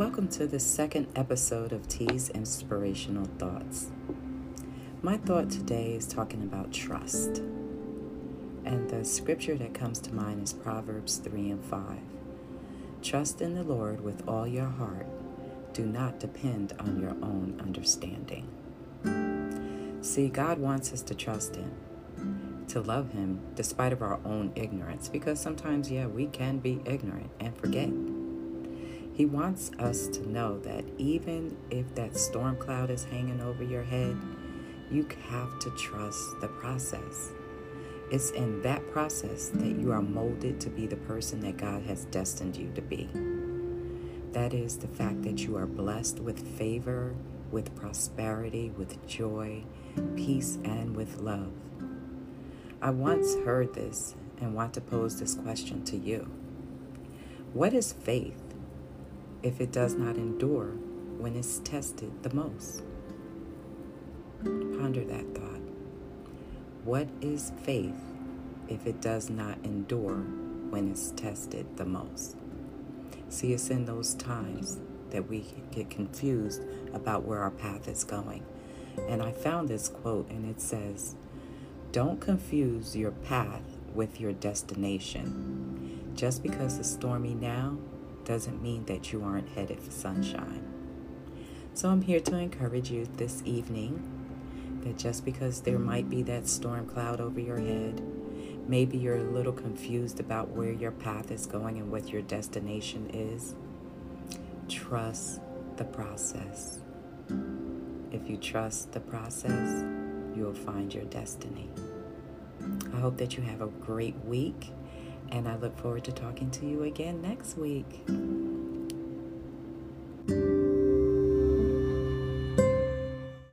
Welcome to the second episode of T's Inspirational Thoughts. My thought today is talking about trust. And the scripture that comes to mind is Proverbs 3 and 5. Trust in the Lord with all your heart. Do not depend on your own understanding. See, God wants us to trust Him, to love Him despite of our own ignorance, because sometimes, yeah, we can be ignorant and forget. He wants us to know that even if that storm cloud is hanging over your head, you have to trust the process. It's in that process that you are molded to be the person that God has destined you to be. That is the fact that you are blessed with favor, with prosperity, with joy, peace, and with love. I once heard this and want to pose this question to you What is faith? If it does not endure when it's tested the most? Ponder that thought. What is faith if it does not endure when it's tested the most? See, it's in those times that we get confused about where our path is going. And I found this quote, and it says, Don't confuse your path with your destination. Just because it's stormy now doesn't mean that you aren't headed for sunshine. So I'm here to encourage you this evening that just because there might be that storm cloud over your head, maybe you're a little confused about where your path is going and what your destination is, trust the process. If you trust the process, you will find your destiny. I hope that you have a great week and I look forward to talking to you again next week.